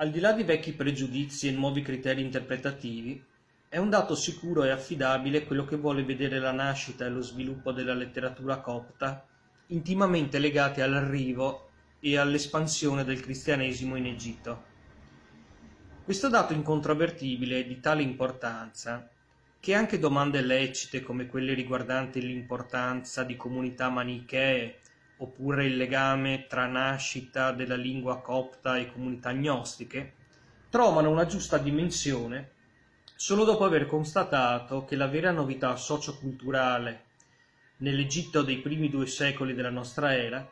Al di là di vecchi pregiudizi e nuovi criteri interpretativi, è un dato sicuro e affidabile quello che vuole vedere la nascita e lo sviluppo della letteratura copta intimamente legati all'arrivo e all'espansione del cristianesimo in Egitto. Questo dato incontrovertibile è di tale importanza che anche domande lecite come quelle riguardanti l'importanza di comunità manichee oppure il legame tra nascita della lingua copta e comunità gnostiche, trovano una giusta dimensione solo dopo aver constatato che la vera novità socioculturale nell'Egitto dei primi due secoli della nostra era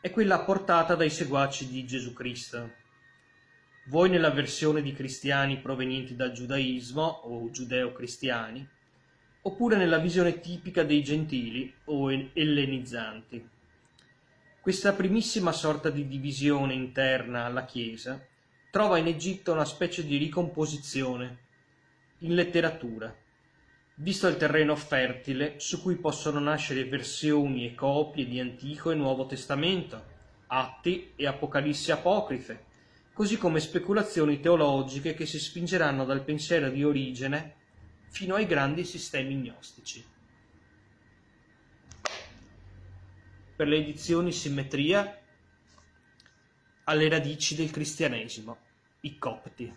è quella apportata dai seguaci di Gesù Cristo, voi nella versione di cristiani provenienti dal giudaismo o giudeo-cristiani, oppure nella visione tipica dei gentili o ellenizzanti. Questa primissima sorta di divisione interna alla Chiesa trova in Egitto una specie di ricomposizione in letteratura, visto il terreno fertile su cui possono nascere versioni e copie di Antico e Nuovo Testamento, atti e apocalissi apocrife, così come speculazioni teologiche che si spingeranno dal pensiero di origine fino ai grandi sistemi gnostici. Per le edizioni Simmetria alle radici del cristianesimo, i copti.